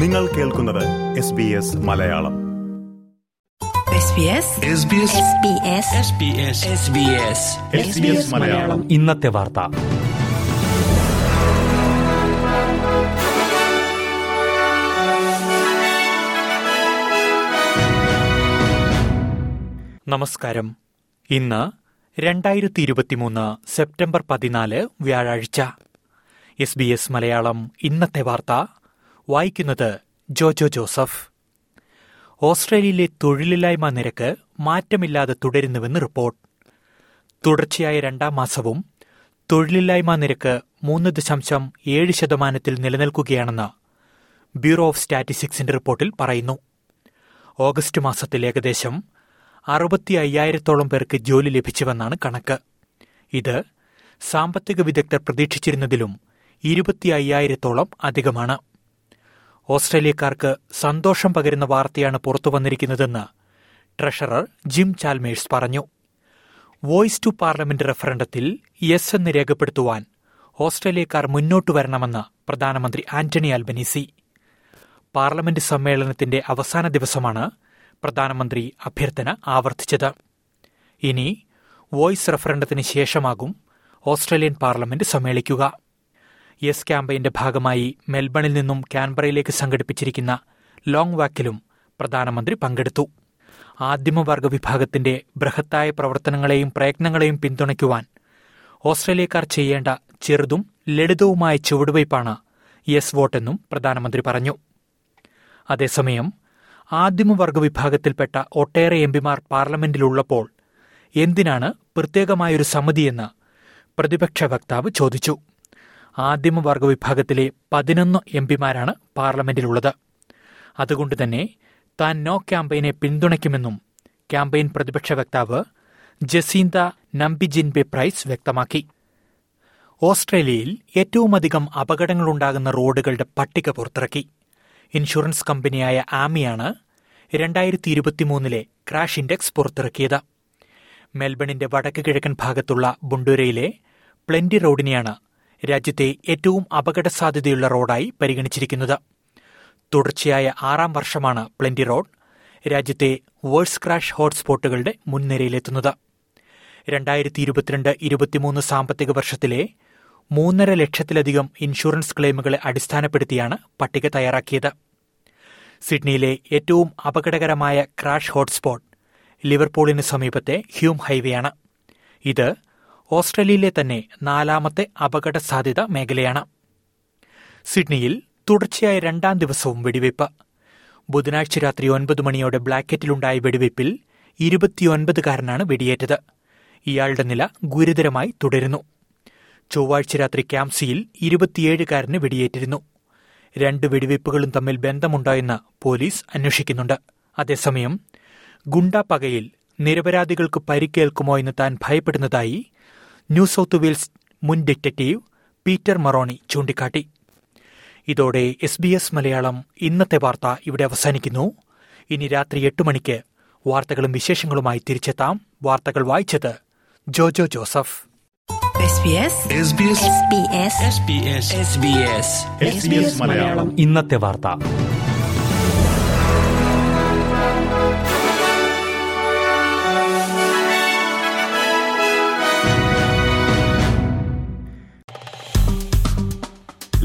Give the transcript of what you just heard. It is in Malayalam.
നിങ്ങൾ കേൾക്കുന്നത് S B S Malayalam. SBS Malayalam. ഇന്നത്തെ വാർത്ത. നമസ്കാരം. ഇന്ന് രണ്ടായിരത്തി ഇരുപത്തിമൂന്ന് സെപ്റ്റംബർ പതിനാല് വ്യാഴാഴ്ച. S B S Malayalam. ഇന്നത്തെ വാർത്ത വായിക്കുന്നത് ജോജോ ജോസഫ്. ഓസ്ട്രേലിയയിലെ തൊഴിലില്ലായ്മ നിരക്ക് മാറ്റമില്ലാതെ തുടരുന്നുവെന്ന് റിപ്പോർട്ട്. തുടർച്ചയായ രണ്ടാം മാസവും തൊഴിലില്ലായ്മ നിരക്ക് മൂന്ന് ദശാംശം ഏഴ് ശതമാനത്തിൽ നിലനിൽക്കുകയാണെന്ന് ബ്യൂറോ ഓഫ് സ്റ്റാറ്റിസ്റ്റിക്സിന്റെ റിപ്പോർട്ടിൽ പറയുന്നു. ഓഗസ്റ്റ് മാസത്തിൽ ഏകദേശം അറുപത്തി അയ്യായിരത്തോളം പേർക്ക് ജോലി ലഭിച്ചുവെന്നാണ് കണക്ക്. ഇത് സാമ്പത്തിക വിദഗ്ധർ പ്രതീക്ഷിച്ചിരുന്നതിലും ഇരുപത്തി അയ്യായിരത്തോളം അധികമാണ്. ഓസ്ട്രേലിയക്കാർക്ക് സന്തോഷം പകരുന്ന വാർത്തയാണ് പുറത്തുവന്നിരിക്കുന്നതെന്ന് ട്രഷറർ ജിം ചാൽമേഴ്സ് പറഞ്ഞു. വോയിസ് ടു പാർലമെന്റ് റഫറണ്ടത്തിൽ യെസ് എന്ന് രേഖപ്പെടുത്തുവാൻ ഓസ്ട്രേലിയക്കാർ മുന്നോട്ട് വരണമെന്ന് പ്രധാനമന്ത്രി ആന്റണി അൽബനീസി പാർലമെന്റ് സമ്മേളനത്തിന്റെ അവസാന ദിവസമാണ് പ്രധാനമന്ത്രി അഭ്യർത്ഥന ആവർത്തിച്ചത്. ഇനി വോയിസ് റഫറണ്ടത്തിന് ശേഷമാകും ഓസ്ട്രേലിയൻ പാർലമെന്റ് സമ്മേളിക്കുക. യെസ് ക്യാമ്പയിന്റെ ഭാഗമായി മെൽബണിൽ നിന്നും കാൻബറയിലേക്ക് സംഘടിപ്പിച്ചിരിക്കുന്ന ലോങ് വാക്കിലും പ്രധാനമന്ത്രി പങ്കെടുത്തു. ആദിമവർഗ വിഭാഗത്തിന്റെ ബൃഹത്തായ പ്രവർത്തനങ്ങളെയും പ്രയത്നങ്ങളെയും പിന്തുണയ്ക്കുവാൻ ഓസ്ട്രേലിയക്കാർ ചെയ്യേണ്ട ചെറുതും ലളിതവുമായ ചുവടുവയ്പ്പാണ് യെസ് വോട്ടെന്നും പ്രധാനമന്ത്രി പറഞ്ഞു. അതേസമയം ആദിമവർഗ വിഭാഗത്തിൽപ്പെട്ട ഒട്ടേറെ എംപിമാർ പാർലമെന്റിലുള്ളപ്പോൾ എന്തിനാണ് പ്രത്യേകമായൊരു സമിതിയെന്ന് പ്രതിപക്ഷ വക്താവ് ചോദിച്ചു. ആദിമവർഗ വിഭാഗത്തിലെ പതിനൊന്ന് എം പിമാരാണ് പാർലമെന്റിലുള്ളത്. അതുകൊണ്ട് തന്നെ താൻ നോ ക്യാമ്പയിനെ പിന്തുണയ്ക്കുമെന്നും ക്യാമ്പയിൻ പ്രതിപക്ഷ വക്താവ് ജസീന്ത നമ്പിജിൻബെ പ്രൈസ് വ്യക്തമാക്കി. ഓസ്ട്രേലിയയിൽ ഏറ്റവുമധികം അപകടങ്ങളുണ്ടാകുന്ന റോഡുകളുടെ പട്ടിക പുറത്തിറക്കി. ഇൻഷുറൻസ് കമ്പനിയായ ആമിയാണ് രണ്ടായിരത്തി ഇരുപത്തിമൂന്നിലെ ക്രാഷ് ഇൻഡെക്സ് പുറത്തിറക്കിയത്. മെൽബണിന്റെ വടക്ക് കിഴക്കൻ ഭാഗത്തുള്ള ബുണ്ടൂരയിലെ പ്ലെന്റി റോഡിനെയാണ് രാജ്യത്തെ ഏറ്റവും അപകട സാധ്യതയുള്ള റോഡായി പരിഗണിച്ചിരിക്കുന്നത്. തുടർച്ചയായ ആറാം വർഷമാണ് പ്ലെന്റി റോഡ് രാജ്യത്തെ വേഴ്സ് ക്രാഷ് ഹോട്ട്സ്പോട്ടുകളുടെ മുൻനിരയിലെത്തുന്നത്. രണ്ടായിരത്തി ഇരുപത്തിരണ്ട് ഇരുപത്തിമൂന്ന് സാമ്പത്തിക വർഷത്തിലെ മൂന്നര ലക്ഷത്തിലധികം ഇൻഷുറൻസ് ക്ലെയിമുകളെ അടിസ്ഥാനപ്പെടുത്തിയാണ് പട്ടിക തയ്യാറാക്കിയത്. സിഡ്നിയിലെ ഏറ്റവും അപകടകരമായ ക്രാഷ് ഹോട്ട്സ്പോട്ട് ലിവർപൂളിന് സമീപത്തെ ഹ്യൂം ഹൈവേയാണ്. ഇത് ഓസ്ട്രേലിയയിലെ തന്നെ നാലാമത്തെ അപകട സാധ്യത മേഖലയാണ്. സിഡ്നിയിൽ തുടർച്ചയായ രണ്ടാം ദിവസവും വെടിവയ്പ്. ബുധനാഴ്ച രാത്രി ഒൻപത് മണിയോടെ ബ്ലാക്കറ്റിലുണ്ടായ വെടിവയ്പിൽ ഇരുപത്തിയൊൻപതുകാരനാണ് വെടിയേറ്റത്. ഇയാളുടെ നില ഗുരുതരമായി തുടരുന്നു. ചൊവ്വാഴ്ച രാത്രി ക്യാംസിയിൽ ഇരുപത്തിയേഴുകാരന് വെടിയേറ്റിരുന്നു. രണ്ട് വെടിവയ്പ്പുകളും തമ്മിൽ ബന്ധമുണ്ടായെന്ന് പോലീസ് അന്വേഷിക്കുന്നുണ്ട്. അതേസമയം ഗുണ്ടാപ്പകയിൽ നിരപരാധികൾക്ക് പരിക്കേൽക്കുമോ എന്ന് താൻ ഭയപ്പെടുന്നതായി ന്യൂ സൌത്ത് വെയിൽസ് മുൻ ഡിറ്റക്റ്റീവ് പീറ്റർ മറോണി ചൂണ്ടിക്കാട്ടി. ഇതോടെ എസ് ബി എസ് മലയാളം ഇന്നത്തെ വാർത്ത ഇവിടെ അവസാനിക്കുന്നു. ഇനി രാത്രി എട്ട് മണിക്ക് വാർത്തകളും വിശേഷങ്ങളുമായി തിരിച്ചെത്താം. വാർത്തകൾ വായിച്ചത് ജോജോ ജോസഫ്. ഇന്നത്തെ വാർത്ത.